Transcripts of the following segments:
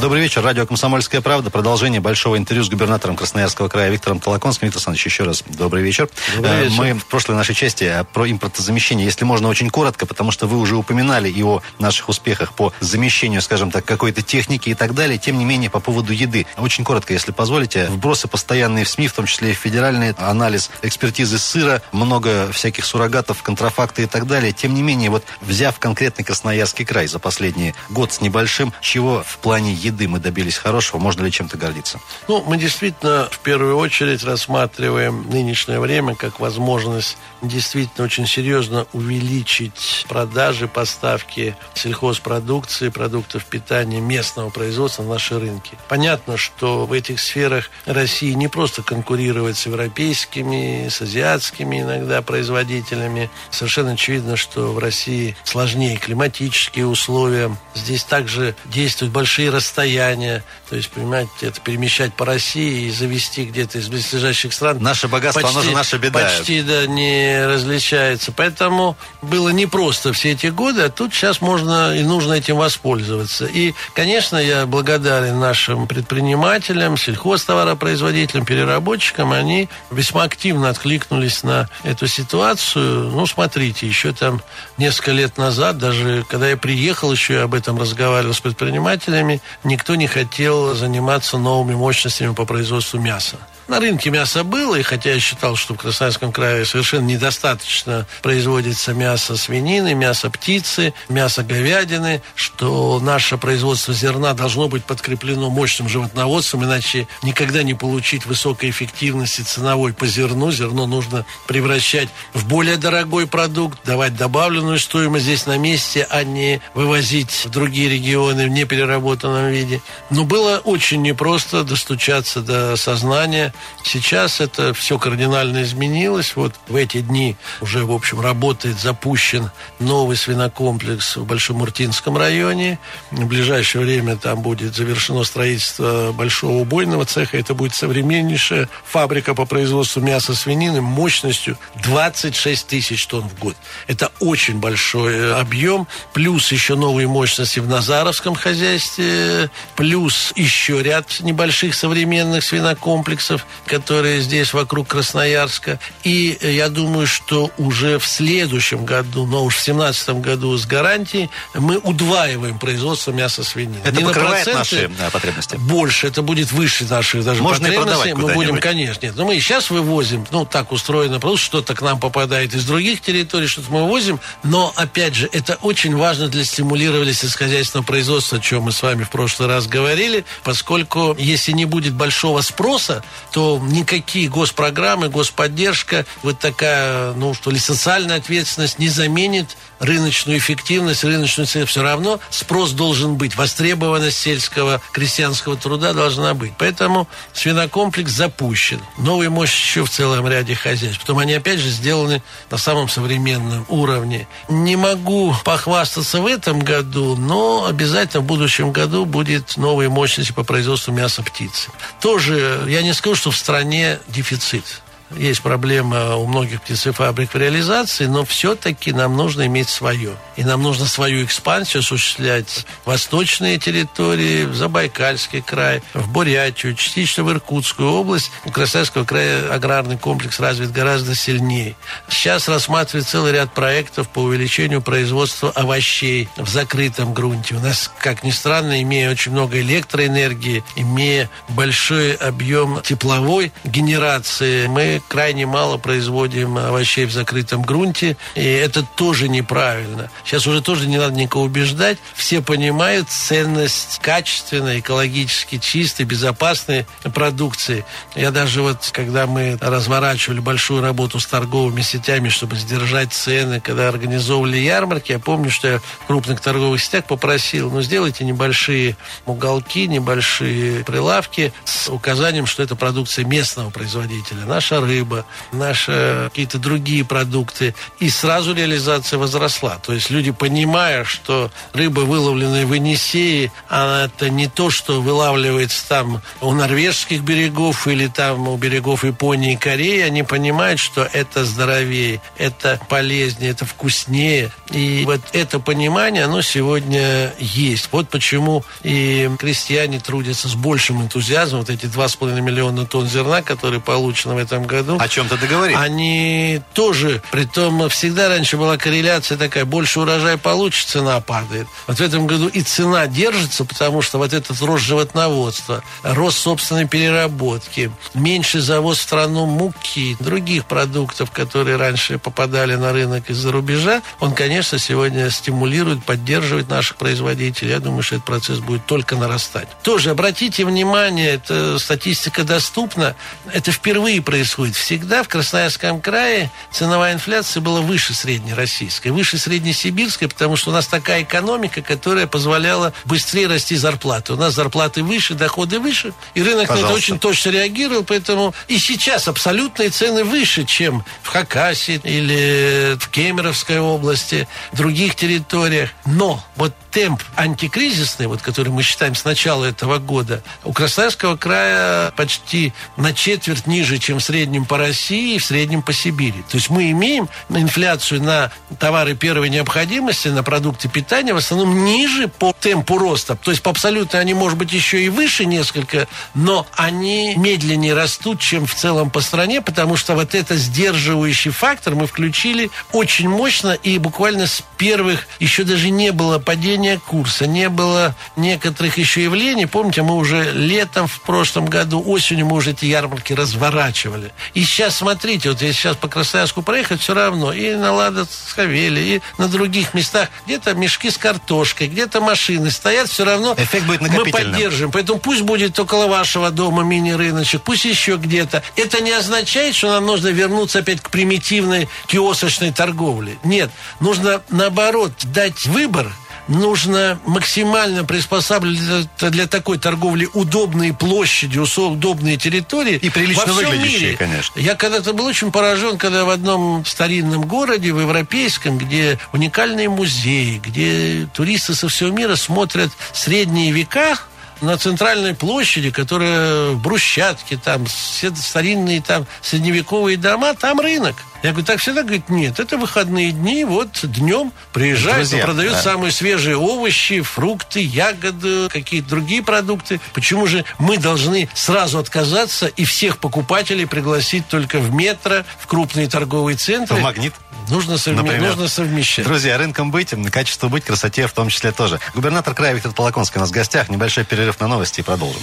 Добрый вечер. Радио «Комсомольская правда». Продолжение большого интервью с губернатором Красноярского края Виктором Толоконским. Виктор Александрович, еще раз добрый вечер. Добрый вечер. Мы в прошлой нашей части э, про импортозамещение, если можно, очень коротко, потому что вы уже упоминали и о наших успехах по замещению, скажем так, какой-то техники и так далее. Тем не менее, по поводу еды. Очень коротко, если позволите. Вбросы постоянные в СМИ, в том числе и в федеральный анализ экспертизы сыра, много всяких суррогатов, контрафакты и так далее. Тем не менее, вот взяв конкретный Красноярский край за последний год с небольшим, чего в плане еды еды мы добились хорошего, можно ли чем-то гордиться? Ну, мы действительно в первую очередь рассматриваем нынешнее время как возможность действительно очень серьезно увеличить продажи, поставки сельхозпродукции, продуктов питания местного производства на наши рынки. Понятно, что в этих сферах Россия не просто конкурирует с европейскими, с азиатскими иногда производителями. Совершенно очевидно, что в России сложнее климатические условия. Здесь также действуют большие расстояния расстояние. То есть, понимаете, это перемещать по России и завести где-то из близлежащих стран. Наше богатство, почти, оно же наша беда. Почти, да, не различается. Поэтому было непросто все эти годы, а тут сейчас можно и нужно этим воспользоваться. И, конечно, я благодарен нашим предпринимателям, сельхозтоваропроизводителям, переработчикам. Они весьма активно откликнулись на эту ситуацию. Ну, смотрите, еще там несколько лет назад, даже когда я приехал, еще об этом разговаривал с предпринимателями, никто не хотел заниматься новыми мощностями по производству мяса. На рынке мясо было, и хотя я считал, что в Красноярском крае совершенно недостаточно производится мясо свинины, мясо птицы, мясо говядины, что наше производство зерна должно быть подкреплено мощным животноводством, иначе никогда не получить высокой эффективности ценовой по зерну. Зерно нужно превращать в более дорогой продукт, давать добавленную стоимость здесь на месте, а не вывозить в другие регионы в непереработанном виде. Но было очень непросто достучаться до сознания Сейчас это все кардинально изменилось. Вот в эти дни уже, в общем, работает, запущен новый свинокомплекс в Большом Муртинском районе. В ближайшее время там будет завершено строительство большого убойного цеха. Это будет современнейшая фабрика по производству мяса свинины мощностью 26 тысяч тонн в год. Это очень большой объем. Плюс еще новые мощности в Назаровском хозяйстве. Плюс еще ряд небольших современных свинокомплексов которые здесь вокруг Красноярска. И я думаю, что уже в следующем году, но уж в 2017 году с гарантией, мы удваиваем производство мяса свинины. Это Не покрывает наши да, потребности? Больше. Это будет выше наших даже Можно потребностей. Мы будем, конечно. Нет, но мы и сейчас вывозим, ну, так устроено, просто что-то к нам попадает из других территорий, что-то мы вывозим. Но, опять же, это очень важно для стимулирования сельскохозяйственного производства, о чем мы с вами в прошлый раз говорили, поскольку если не будет большого спроса, то никакие госпрограммы, господдержка, вот такая, ну что ли, социальная ответственность не заменит рыночную эффективность, рыночную цель. Все равно спрос должен быть, востребованность сельского крестьянского труда должна быть. Поэтому свинокомплекс запущен. Новые мощи еще в целом ряде хозяйств. Потом они опять же сделаны на самом современном уровне. Не могу похвастаться в этом году, но обязательно в будущем году будет новые мощности по производству мяса птицы. Тоже, я не скажу, что в стране дефицит есть проблема у многих птицефабрик в реализации, но все-таки нам нужно иметь свое. И нам нужно свою экспансию осуществлять в восточные территории, в Забайкальский край, в Бурятию, частично в Иркутскую область. У Красноярского края аграрный комплекс развит гораздо сильнее. Сейчас рассматривает целый ряд проектов по увеличению производства овощей в закрытом грунте. У нас, как ни странно, имея очень много электроэнергии, имея большой объем тепловой генерации, мы крайне мало производим овощей в закрытом грунте, и это тоже неправильно. Сейчас уже тоже не надо никого убеждать. Все понимают ценность качественной, экологически чистой, безопасной продукции. Я даже вот, когда мы разворачивали большую работу с торговыми сетями, чтобы сдержать цены, когда организовывали ярмарки, я помню, что я в крупных торговых сетях попросил, ну, сделайте небольшие уголки, небольшие прилавки с указанием, что это продукция местного производителя. Наша рыба, наши какие-то другие продукты. И сразу реализация возросла. То есть люди, понимая, что рыба, выловленная в Енисее, она это не то, что вылавливается там у норвежских берегов или там у берегов Японии и Кореи, они понимают, что это здоровее, это полезнее, это вкуснее. И вот это понимание, оно сегодня есть. Вот почему и крестьяне трудятся с большим энтузиазмом. Вот эти 2,5 миллиона тонн зерна, которые получены в этом году. О чем-то договорились. Они тоже, при том всегда раньше была корреляция такая, больше урожай получит, цена падает. Вот в этом году и цена держится, потому что вот этот рост животноводства, рост собственной переработки, меньше завоз в страну муки, других продуктов, которые раньше попадали на рынок из-за рубежа, он, конечно, сегодня стимулирует, поддерживает наших производителей. Я думаю, что этот процесс будет только нарастать. Тоже обратите внимание, эта статистика доступна, это впервые происходит. Всегда в Красноярском крае ценовая инфляция была выше среднероссийской, выше среднесибирской, потому что у нас такая экономика, которая позволяла быстрее расти зарплаты. У нас зарплаты выше, доходы выше, и рынок Пожалуйста. на это очень точно реагировал, поэтому и сейчас абсолютные цены выше, чем в Хакасии или в Кемеровской области, других территориях. Но вот темп антикризисный, вот, который мы считаем с начала этого года, у Красноярского края почти на четверть ниже, чем в среднем по России и в среднем по Сибири. То есть мы имеем инфляцию на товары первой необходимости, на продукты питания в основном ниже по темпу роста. То есть по абсолютно они, может быть, еще и выше несколько, но они медленнее растут, чем в целом по стране, потому что вот это сдерживающий фактор мы включили очень мощно и буквально с первых еще даже не было падения курса, не было некоторых еще явлений. Помните, мы уже летом в прошлом году, осенью мы уже эти ярмарки разворачивали. И сейчас, смотрите, вот если сейчас по Красноярску проехать, все равно и на Ладоцковеле, и на других местах, где-то мешки с картошкой, где-то машины стоят, все равно Эффект будет мы поддержим. Поэтому пусть будет около вашего дома мини-рыночек, пусть еще где-то. Это не означает, что нам нужно вернуться опять к примитивной киосочной торговле. Нет, нужно наоборот дать выбор нужно максимально приспосабливать для такой торговли удобные площади, удобные территории. И прилично выглядящие, конечно. Я когда-то был очень поражен, когда в одном старинном городе, в европейском, где уникальные музеи, где туристы со всего мира смотрят средние века, на центральной площади, которая в брусчатке, там все старинные там средневековые дома, там рынок. Я говорю, так всегда? Говорит, нет, это выходные дни, вот днем приезжают, Друзья, продают да. самые свежие овощи, фрукты, ягоды, какие-то другие продукты. Почему же мы должны сразу отказаться и всех покупателей пригласить только в метро, в крупные торговые центры? В магнит? Нужно, совме... нужно совмещать. Друзья, рынком быть, качество быть, красоте в том числе тоже. Губернатор края Виктор Полоконский у нас в гостях. Небольшой перерыв на новости и продолжим.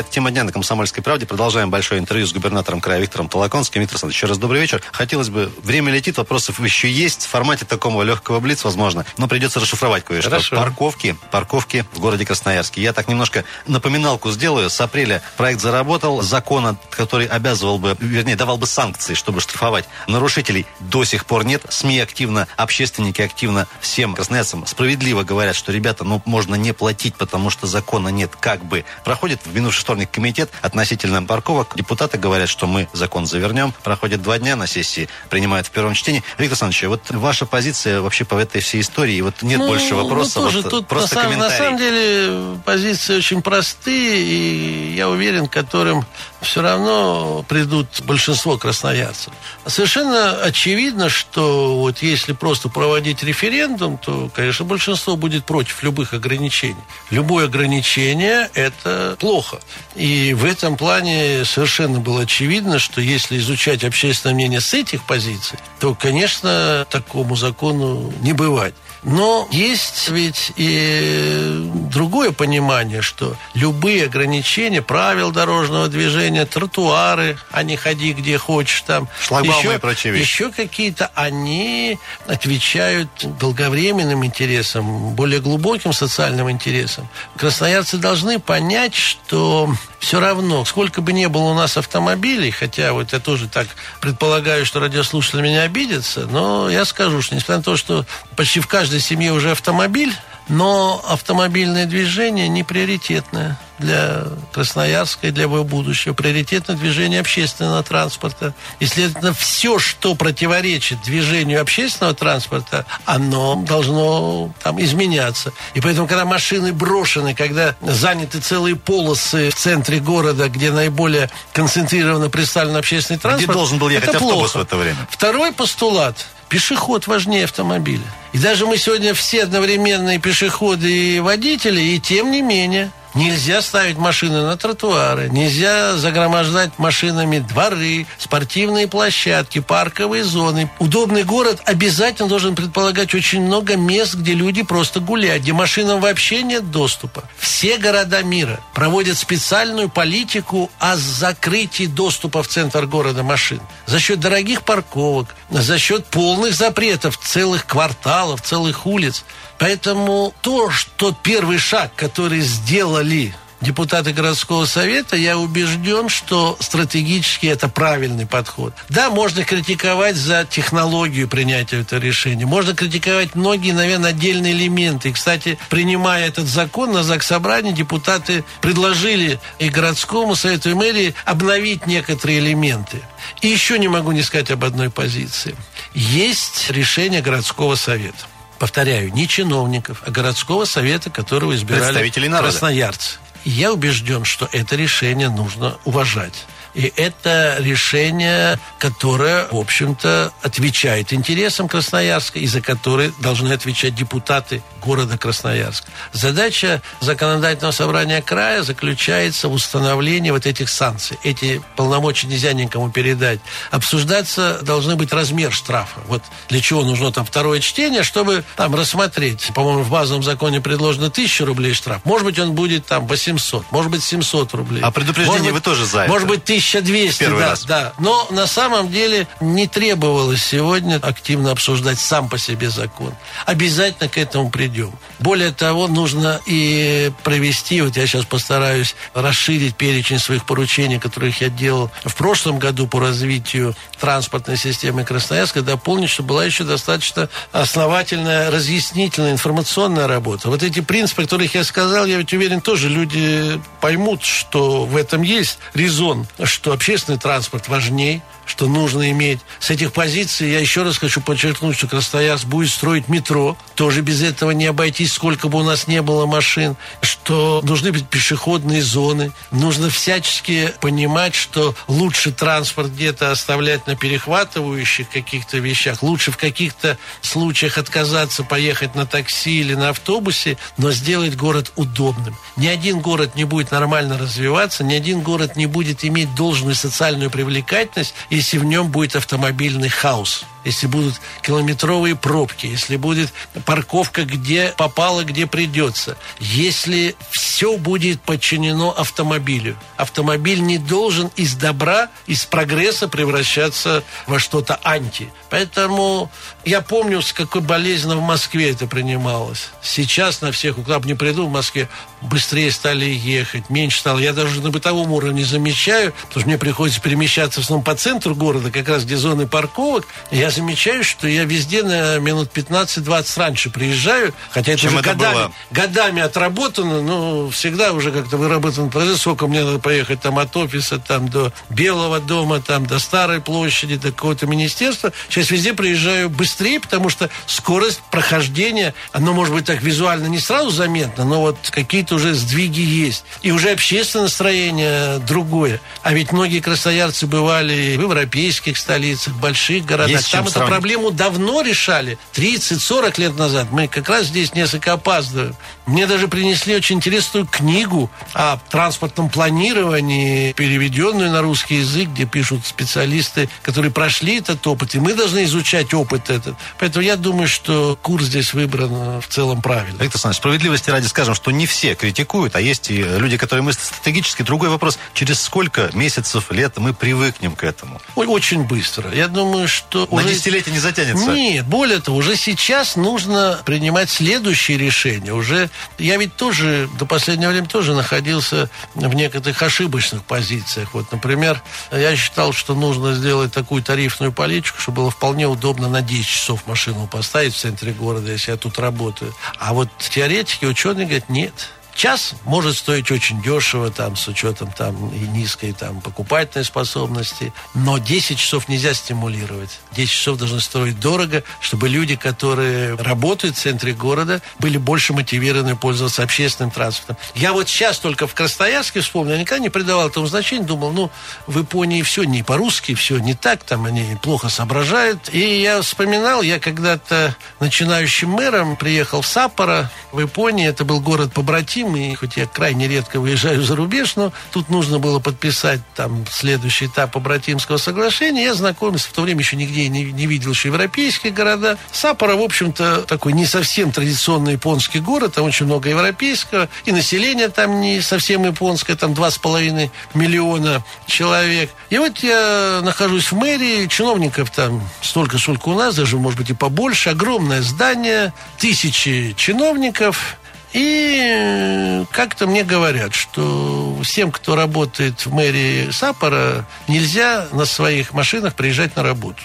Это тема дня на «Комсомольской правде». Продолжаем большое интервью с губернатором края Виктором Толоконским. Виктор Александрович, еще раз добрый вечер. Хотелось бы... Время летит, вопросов еще есть. В формате такого легкого блиц, возможно. Но придется расшифровать кое-что. Хорошо. Парковки. Парковки в городе Красноярске. Я так немножко напоминалку сделаю. С апреля проект заработал. Закона, который обязывал бы, вернее, давал бы санкции, чтобы штрафовать нарушителей, до сих пор нет. СМИ активно, общественники активно всем красноярцам справедливо говорят, что, ребята, ну, можно не платить, потому что закона нет. Как бы. Проходит в минувший вторник комитет относительно парковок. Депутаты говорят, что мы закон завернем. Проходит два дня на сессии, принимают в первом чтении. Виктор Александрович, вот ваша позиция вообще по этой всей истории, и вот нет ну, больше вопросов, ну, тоже, вот тут просто на, комментарий. На самом деле позиции очень простые, и я уверен, которым все равно придут большинство красноярцев. Совершенно очевидно, что вот если просто проводить референдум, то, конечно, большинство будет против любых ограничений. Любое ограничение – это плохо. И в этом плане совершенно было очевидно, что если изучать общественное мнение с этих позиций, то, конечно, такому закону не бывать. Но есть ведь и другое понимание, что любые ограничения, правил дорожного движения, тротуары, а не ходи где хочешь там. Шлагбаумы еще, и прочие вещи. Еще какие-то, они отвечают долговременным интересам, более глубоким социальным интересам. Красноярцы должны понять, что все равно, сколько бы ни было у нас автомобилей, хотя вот я тоже так предполагаю, что радиослушатели меня обидятся, но я скажу, что несмотря на то, что почти в каждой семье уже автомобиль, но автомобильное движение не приоритетное для Красноярска и для его будущего. Приоритетное движение общественного транспорта. И, следовательно, все, что противоречит движению общественного транспорта, оно должно там изменяться. И поэтому, когда машины брошены, когда заняты целые полосы в центре города, где наиболее концентрированно представлен общественный транспорт, где должен был ехать это автобус плохо. в это время? Второй постулат – Пешеход важнее автомобиля. И даже мы сегодня все одновременные пешеходы и водители, и тем не менее Нельзя ставить машины на тротуары, нельзя загромождать машинами дворы, спортивные площадки, парковые зоны. Удобный город обязательно должен предполагать очень много мест, где люди просто гуляют, где машинам вообще нет доступа. Все города мира проводят специальную политику о закрытии доступа в центр города машин. За счет дорогих парковок, за счет полных запретов целых кварталов, целых улиц. Поэтому то, что первый шаг, который сделали депутаты городского совета, я убежден, что стратегически это правильный подход. Да, можно критиковать за технологию принятия этого решения. Можно критиковать многие, наверное, отдельные элементы. И, кстати, принимая этот закон на ЗАГС собрании, депутаты предложили и городскому совету, и мэрии обновить некоторые элементы. И еще не могу не сказать об одной позиции. Есть решение городского совета повторяю, не чиновников, а городского совета, которого избирали красноярцы. Я убежден, что это решение нужно уважать. И это решение, которое, в общем-то, отвечает интересам Красноярска и за которое должны отвечать депутаты города Красноярск. Задача законодательного собрания края заключается в установлении вот этих санкций. Эти полномочия нельзя никому передать. Обсуждаться должны быть размер штрафа. Вот для чего нужно там второе чтение, чтобы там рассмотреть. По-моему, в базовом законе предложено 1000 рублей штраф. Может быть, он будет там 800, может быть, 700 рублей. А предупреждение может вы тоже за Может быть, 1200, Первый да, раз. да. Но на самом деле не требовалось сегодня активно обсуждать сам по себе закон. Обязательно к этому придем. Более того, нужно и провести, вот я сейчас постараюсь расширить перечень своих поручений, которых я делал в прошлом году по развитию транспортной системы Красноярска, дополнить, что была еще достаточно основательная, разъяснительная, информационная работа. Вот эти принципы, которых я сказал, я ведь уверен, тоже люди поймут, что в этом есть резон, что общественный транспорт важней, что нужно иметь. С этих позиций я еще раз хочу подчеркнуть, что Красноярск будет строить метро. Тоже без этого не обойтись, сколько бы у нас не было машин. Что нужны быть пешеходные зоны. Нужно всячески понимать, что лучше транспорт где-то оставлять на перехватывающих каких-то вещах. Лучше в каких-то случаях отказаться поехать на такси или на автобусе, но сделать город удобным. Ни один город не будет нормально развиваться, ни один город не будет иметь должную социальную привлекательность, если в нем будет автомобильный хаос если будут километровые пробки, если будет парковка, где попало, где придется, если все будет подчинено автомобилю. Автомобиль не должен из добра, из прогресса превращаться во что-то анти. Поэтому я помню, с какой болезненно в Москве это принималось. Сейчас на всех, бы не приду в Москве, быстрее стали ехать, меньше стало. Я даже на бытовом уровне замечаю, потому что мне приходится перемещаться в основном по центру города, как раз где зоны парковок. Я замечаю, что я везде на минут 15-20 раньше приезжаю, хотя это Чем уже это годами, было? годами отработано, но всегда уже как-то выработан процесс, сколько мне надо поехать там от офиса там до Белого дома, там до Старой площади, до какого-то министерства. Сейчас везде приезжаю быстрее, потому что скорость прохождения, оно может быть так визуально не сразу заметно, но вот какие-то уже сдвиги есть. И уже общественное настроение другое. А ведь многие красноярцы бывали в европейских столицах, больших городах. Есть Там там эту проблему давно решали. 30-40 лет назад. Мы как раз здесь несколько опаздываем. Мне даже принесли очень интересную книгу о транспортном планировании, переведенную на русский язык, где пишут специалисты, которые прошли этот опыт. И мы должны изучать опыт этот. Поэтому я думаю, что курс здесь выбран в целом правильно. Виктор Александрович, справедливости ради скажем, что не все критикуют, а есть и люди, которые мыслят стратегически. Другой вопрос, через сколько месяцев, лет мы привыкнем к этому? Ой, очень быстро. Я думаю, что... На уже... десятилетие не затянется? Нет, более того, уже сейчас нужно принимать следующие решения. Уже я ведь тоже до последнего времени тоже находился в некоторых ошибочных позициях. Вот, например, я считал, что нужно сделать такую тарифную политику, чтобы было вполне удобно на 10 часов машину поставить в центре города, если я тут работаю. А вот теоретики, ученые говорят, нет час может стоить очень дешево, там, с учетом там, и низкой там, покупательной способности, но 10 часов нельзя стимулировать. 10 часов должны стоить дорого, чтобы люди, которые работают в центре города, были больше мотивированы пользоваться общественным транспортом. Я вот сейчас только в Красноярске вспомнил, я никогда не придавал этому значения, думал, ну, в Японии все не по-русски, все не так, там они плохо соображают. И я вспоминал, я когда-то начинающим мэром приехал в Саппоро, в Японии, это был город побратим, Крым, и хоть я крайне редко выезжаю за рубеж, но тут нужно было подписать там следующий этап побратимского соглашения. Я знакомился, в то время еще нигде не, не видел еще европейские города. Саппоро, в общем-то, такой не совсем традиционный японский город, там очень много европейского, и население там не совсем японское, там два с половиной миллиона человек. И вот я нахожусь в мэрии, чиновников там столько, сколько у нас, даже, может быть, и побольше, огромное здание, тысячи чиновников, и э, как-то мне говорят, что всем, кто работает в мэрии Сапора, нельзя на своих машинах приезжать на работу.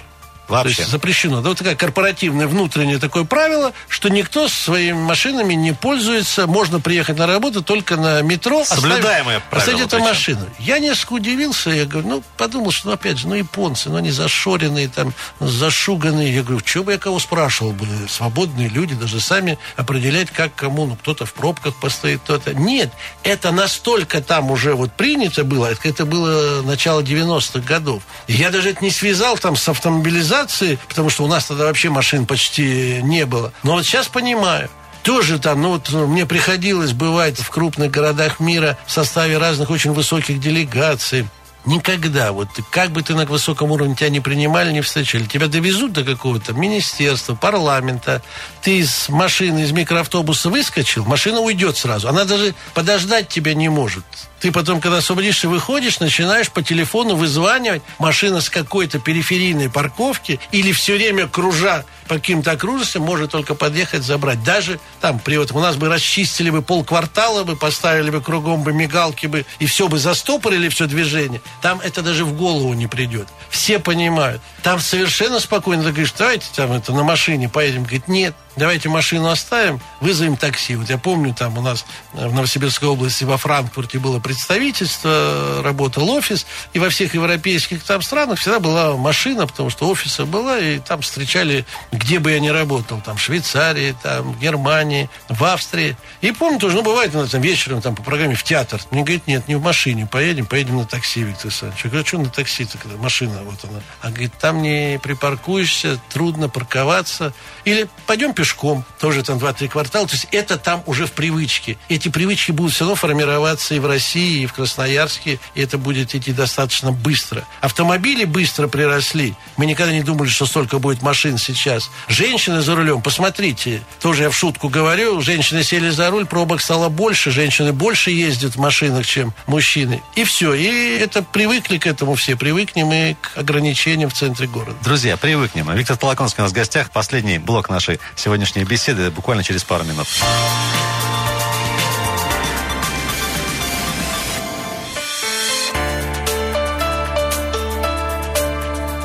Вообще. То есть запрещено. Да, вот такая корпоративное внутреннее такое правило, что никто своими машинами не пользуется. Можно приехать на работу только на метро. Соблюдаемое оставив, правило. Оставить эту машину. Я несколько удивился. Я говорю, ну, подумал, что, ну, опять же, ну, японцы, ну, они зашоренные, там, зашуганные. Я говорю, что бы я кого спрашивал бы? Свободные люди даже сами определять, как кому. Ну, кто-то в пробках постоит, кто-то. Нет, это настолько там уже вот принято было. Это было начало 90-х годов. Я даже это не связал там с автомобилизацией цивилизации, потому что у нас тогда вообще машин почти не было. Но вот сейчас понимаю, тоже там, ну вот ну, мне приходилось бывать в крупных городах мира в составе разных очень высоких делегаций. Никогда, вот как бы ты на высоком уровне тебя не принимали, не встречали, тебя довезут до какого-то министерства, парламента, ты из машины, из микроавтобуса выскочил, машина уйдет сразу, она даже подождать тебя не может. Ты потом, когда освободишься, выходишь, начинаешь по телефону вызванивать. Машина с какой-то периферийной парковки или все время кружа по каким-то окружностям может только подъехать, забрать. Даже там, при этом у нас бы расчистили бы полквартала, бы поставили бы кругом бы мигалки бы, и все бы застопорили все движение. Там это даже в голову не придет. Все понимают. Там совершенно спокойно ты говоришь, давайте там это на машине поедем. Говорит, нет, давайте машину оставим, вызовем такси. Вот я помню, там у нас в Новосибирской области во Франкфурте было представительство, работал офис, и во всех европейских там странах всегда была машина, потому что офиса была, и там встречали, где бы я ни работал, там в Швейцарии, там в Германии, в Австрии. И помню тоже, ну, бывает, ну, там вечером там по программе в театр. Мне говорит, нет, не в машине, поедем, поедем на такси, Виктор Александрович. Я говорю, «А что на такси-то, машина вот она? А говорит, там не припаркуешься, трудно парковаться. Или пойдем пешком тоже там 2-3 квартала. То есть это там уже в привычке. Эти привычки будут все равно формироваться и в России, и в Красноярске, и это будет идти достаточно быстро. Автомобили быстро приросли. Мы никогда не думали, что столько будет машин сейчас. Женщины за рулем, посмотрите, тоже я в шутку говорю, женщины сели за руль, пробок стало больше, женщины больше ездят в машинах, чем мужчины. И все. И это привыкли к этому все. Привыкнем и к ограничениям в центре города. Друзья, привыкнем. Виктор Толоконский у нас в гостях. Последний блок нашей сегодня сегодняшней беседы буквально через пару минут.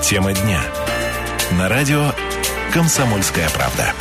Тема дня. На радио «Комсомольская правда».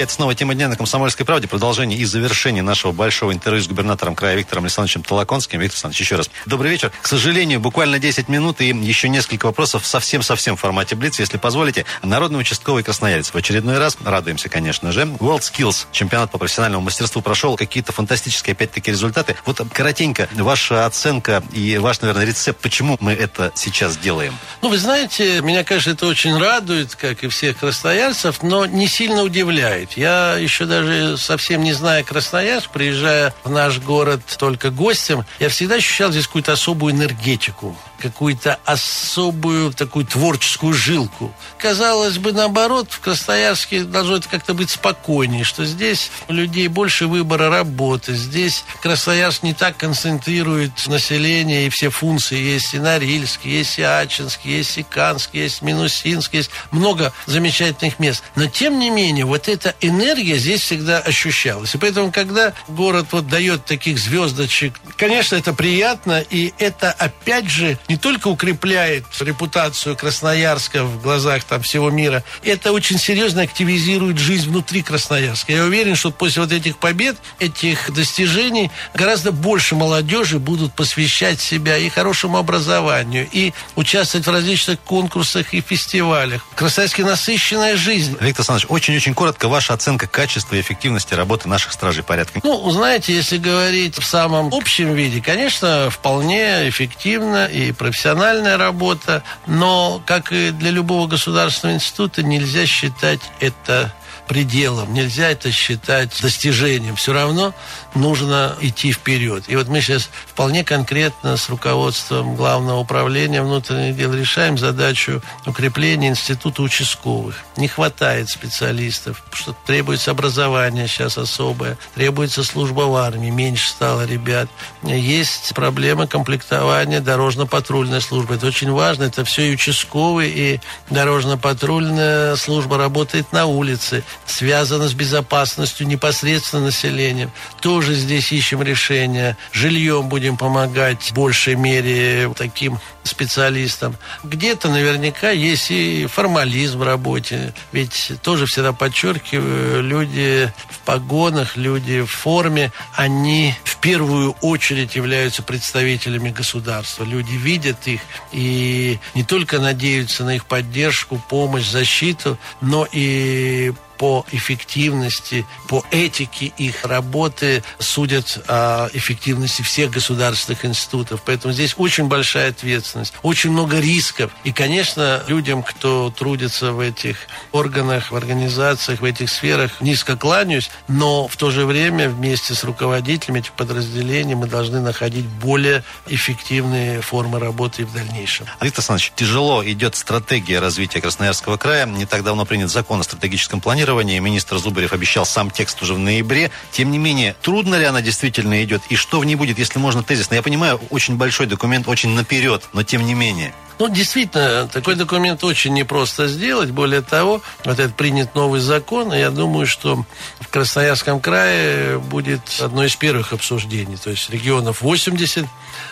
Это снова тема дня на «Комсомольской правде». Продолжение и завершение нашего большого интервью с губернатором края Виктором Александровичем Толоконским. Виктор Александрович, еще раз добрый вечер. К сожалению, буквально 10 минут и еще несколько вопросов совсем-совсем в формате Блиц. Если позволите, Народный участковый красноярец в очередной раз, радуемся, конечно же. World Skills, чемпионат по профессиональному мастерству прошел. Какие-то фантастические, опять-таки, результаты. Вот коротенько, ваша оценка и ваш, наверное, рецепт, почему мы это сейчас делаем? Ну, вы знаете, меня, конечно, это очень радует, как и всех красноярцев, но не сильно удивляет. Я еще даже совсем не зная Красноярск, приезжая в наш город только гостем, я всегда ощущал здесь какую-то особую энергетику какую-то особую такую творческую жилку. Казалось бы, наоборот, в Красноярске должно это как-то быть спокойнее, что здесь у людей больше выбора работы, здесь Красноярск не так концентрирует население и все функции. Есть и Норильск, есть и Ачинск, есть и Канск, есть Минусинск, есть много замечательных мест. Но, тем не менее, вот эта энергия здесь всегда ощущалась. И поэтому, когда город вот дает таких звездочек, конечно, это приятно, и это, опять же, не только укрепляет репутацию Красноярска в глазах там всего мира, это очень серьезно активизирует жизнь внутри Красноярска. Я уверен, что после вот этих побед, этих достижений гораздо больше молодежи будут посвящать себя и хорошему образованию, и участвовать в различных конкурсах и фестивалях. В Красноярске насыщенная жизнь. Виктор Александрович, очень-очень коротко ваша оценка качества и эффективности работы наших стражей порядка. Ну, знаете, если говорить в самом общем виде, конечно, вполне эффективно и профессиональная работа, но, как и для любого государственного института, нельзя считать это пределом. Нельзя это считать достижением. Все равно нужно идти вперед. И вот мы сейчас вполне конкретно с руководством Главного управления внутренних дел решаем задачу укрепления института участковых. Не хватает специалистов, что требуется образование сейчас особое, требуется служба в армии, меньше стало ребят. Есть проблема комплектования дорожно-патрульной службы. Это очень важно. Это все и участковые, и дорожно-патрульная служба работает на улице связано с безопасностью непосредственно населения. Тоже здесь ищем решение. Жильем будем помогать в большей мере таким специалистам. Где-то наверняка есть и формализм в работе. Ведь тоже всегда подчеркиваю, люди в погонах, люди в форме, они в первую очередь являются представителями государства. Люди видят их и не только надеются на их поддержку, помощь, защиту, но и по эффективности, по этике их работы судят о эффективности всех государственных институтов. Поэтому здесь очень большая ответственность, очень много рисков. И, конечно, людям, кто трудится в этих органах, в организациях, в этих сферах, низко кланяюсь, но в то же время вместе с руководителями этих подразделений мы должны находить более эффективные формы работы и в дальнейшем. Виктор Александрович, тяжело идет стратегия развития Красноярского края. Не так давно принят закон о стратегическом планировании планирования. Министр Зубарев обещал сам текст уже в ноябре. Тем не менее, трудно ли она действительно идет? И что в ней будет, если можно тезисно? Я понимаю, очень большой документ, очень наперед, но тем не менее. Ну, действительно, такой документ очень непросто сделать. Более того, вот этот принят новый закон, и я думаю, что в Красноярском крае будет одно из первых обсуждений. То есть регионов 80,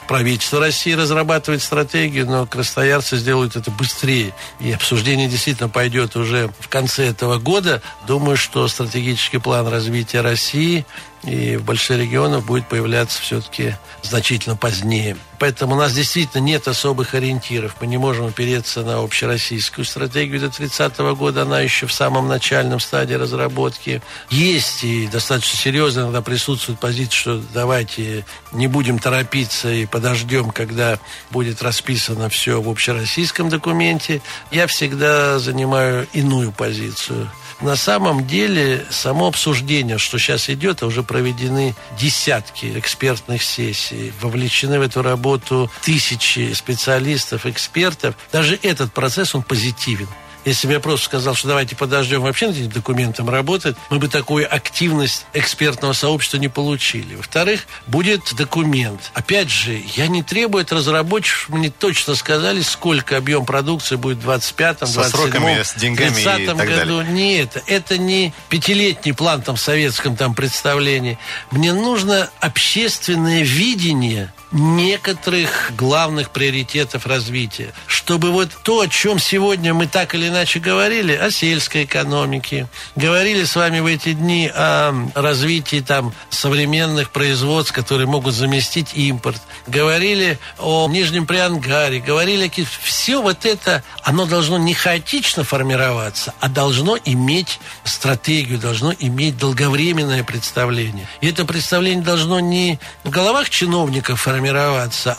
правительство России разрабатывает стратегию, но красноярцы сделают это быстрее. И обсуждение действительно пойдет уже в конце этого года. Думаю, что стратегический план развития России и в больших регионах будет появляться все-таки значительно позднее. Поэтому у нас действительно нет особых ориентиров. Мы не можем опереться на общероссийскую стратегию до 30 года. Она еще в самом начальном стадии разработки. Есть и достаточно серьезно иногда присутствует позиция, что давайте не будем торопиться и подождем, когда будет расписано все в общероссийском документе. Я всегда занимаю иную позицию – на самом деле само обсуждение, что сейчас идет, а уже проведены десятки экспертных сессий, вовлечены в эту работу тысячи специалистов, экспертов. Даже этот процесс, он позитивен. Если бы я просто сказал, что давайте подождем вообще над этим документом работать, мы бы такую активность экспертного сообщества не получили. Во-вторых, будет документ. Опять же, я не требую от разработчиков, мне точно сказали, сколько объем продукции будет в 25-м, 27-м, с деньгами 30 году. Далее. Не это. Это не пятилетний план там в советском там представлении. Мне нужно общественное видение некоторых главных приоритетов развития. Чтобы вот то, о чем сегодня мы так или иначе говорили, о сельской экономике, говорили с вами в эти дни о развитии там современных производств, которые могут заместить импорт, говорили о Нижнем Приангаре, говорили, все вот это, оно должно не хаотично формироваться, а должно иметь стратегию, должно иметь долговременное представление. И это представление должно не в головах чиновников формироваться,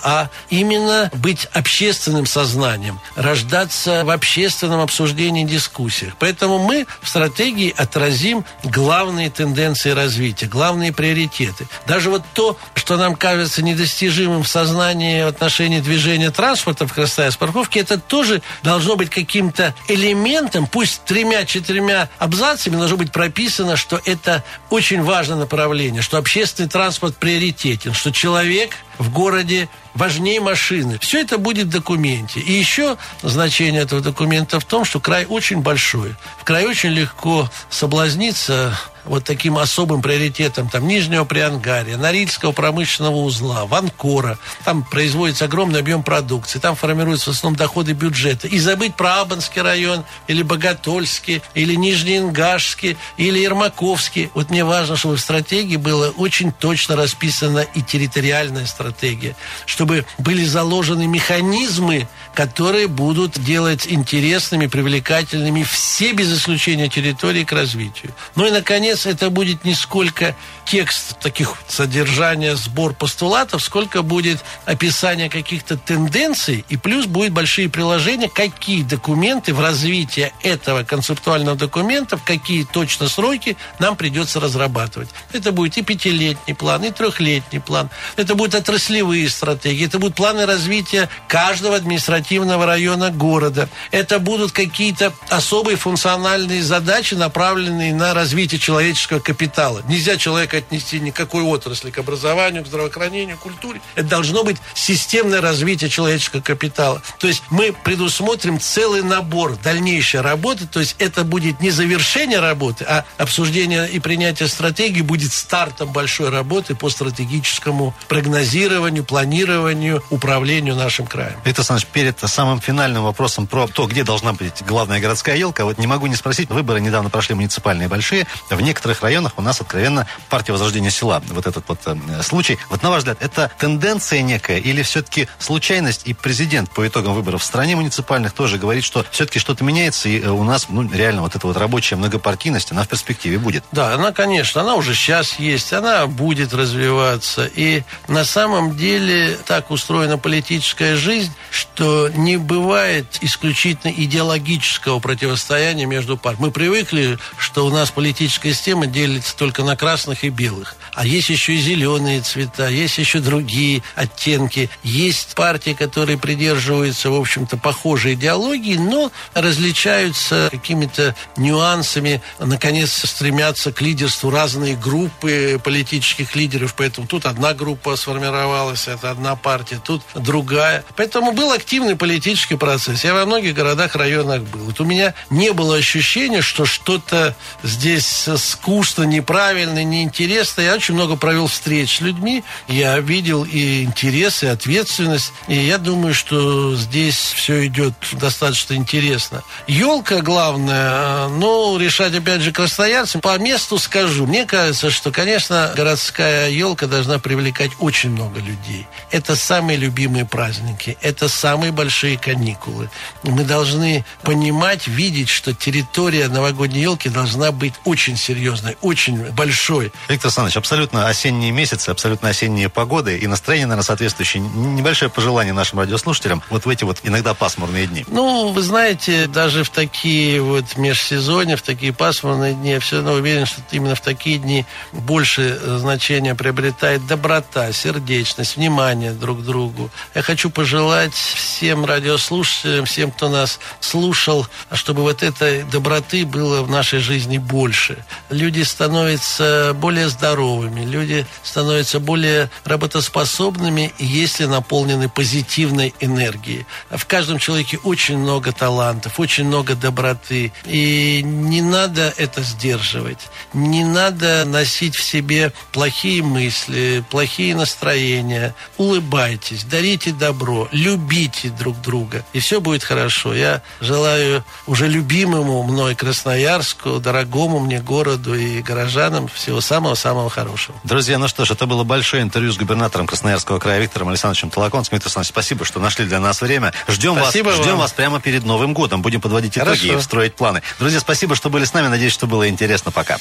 а именно быть общественным сознанием, рождаться в общественном обсуждении дискуссиях. Поэтому мы в стратегии отразим главные тенденции развития, главные приоритеты. Даже вот то, что нам кажется недостижимым в сознании в отношении движения транспорта в Красноярск парковке, это тоже должно быть каким-то элементом, пусть тремя-четырьмя абзацами должно быть прописано, что это очень важное направление, что общественный транспорт приоритетен, что человек в городе важнее машины. Все это будет в документе. И еще значение этого документа в том, что край очень большой. В край очень легко соблазниться вот таким особым приоритетом там Нижнего Приангария, Норильского промышленного узла, Ванкора. Там производится огромный объем продукции, там формируются в основном доходы бюджета. И забыть про Абанский район, или Боготольский, или Нижнеингашский, или Ермаковский. Вот мне важно, чтобы в стратегии было очень точно расписана и территориальная стратегия, чтобы были заложены механизмы, которые будут делать интересными, привлекательными все без исключения территории к развитию. Ну и, наконец, наконец, это будет не сколько текст таких содержания, сбор постулатов, сколько будет описание каких-то тенденций, и плюс будет большие приложения, какие документы в развитии этого концептуального документа, в какие точно сроки нам придется разрабатывать. Это будет и пятилетний план, и трехлетний план. Это будут отраслевые стратегии, это будут планы развития каждого административного района города. Это будут какие-то особые функциональные задачи, направленные на развитие человека человеческого капитала. Нельзя человека отнести никакой отрасли к образованию, к здравоохранению, к культуре. Это должно быть системное развитие человеческого капитала. То есть мы предусмотрим целый набор дальнейшей работы. То есть это будет не завершение работы, а обсуждение и принятие стратегии будет стартом большой работы по стратегическому прогнозированию, планированию, управлению нашим краем. Виктор Александрович, перед самым финальным вопросом про то, где должна быть главная городская елка, вот не могу не спросить, выборы недавно прошли муниципальные большие. В некоторых районах у нас откровенно партия Возрождения села. Вот этот вот э, случай. Вот на ваш взгляд, это тенденция некая или все-таки случайность? И президент по итогам выборов в стране муниципальных тоже говорит, что все-таки что-то меняется, и э, у нас ну, реально вот эта вот рабочая многопартийность, она в перспективе будет. Да, она, конечно, она уже сейчас есть, она будет развиваться. И на самом деле так устроена политическая жизнь, что не бывает исключительно идеологического противостояния между партиями. Мы привыкли, что у нас политическая система делится только на красных и белых. А есть еще и зеленые цвета, есть еще другие оттенки. Есть партии, которые придерживаются, в общем-то, похожей идеологии, но различаются какими-то нюансами. Наконец, стремятся к лидерству разные группы политических лидеров. Поэтому тут одна группа сформировалась, это одна партия, тут другая. Поэтому был активный политический процесс. Я во многих городах, районах был. Вот у меня не было ощущения, что что-то здесь скучно, неправильно, неинтересно. Я очень много провел встреч с людьми. Я видел и интерес, и ответственность. И я думаю, что здесь все идет достаточно интересно. Елка главное, ну, решать опять же красноярцам. По месту скажу. Мне кажется, что, конечно, городская елка должна привлекать очень много людей. Это самые любимые праздники. Это самые большие каникулы. Мы должны понимать, видеть, что территория новогодней елки должна быть очень серьезной, очень большой. Виктор Александрович, абсолютно осенние месяцы, абсолютно осенние погоды и настроение, наверное, соответствующее. Небольшое пожелание нашим радиослушателям вот в эти вот иногда пасмурные дни. Ну, вы знаете, даже в такие вот межсезонья, в такие пасмурные дни, я все равно уверен, что именно в такие дни больше э, значения приобретает доброта, сердечность, внимание друг к другу. Я хочу пожелать всем радиослушателям, всем, кто нас слушал, чтобы вот этой доброты было в нашей жизни больше. Люди становятся более здоровыми, люди становятся более работоспособными, если наполнены позитивной энергией. В каждом человеке очень много талантов, очень много доброты. И не надо это сдерживать. Не надо носить в себе плохие мысли, плохие настроения. Улыбайтесь, дарите добро, любите друг друга, и все будет хорошо. Я желаю уже любимому мной Красноярску, дорогому мне городу и горожанам всего самого-самого хорошего. Друзья, ну что ж, это было большое интервью с губернатором Красноярского края Виктором Александровичем Толоконским. Виктор Александрович, спасибо, что нашли для нас время. Ждем Спасибо вас, ждем вам. вас прямо перед Новым годом. Будем подводить итоги Хорошо. и строить планы. Друзья, спасибо, что были с нами. Надеюсь, что было интересно. Пока.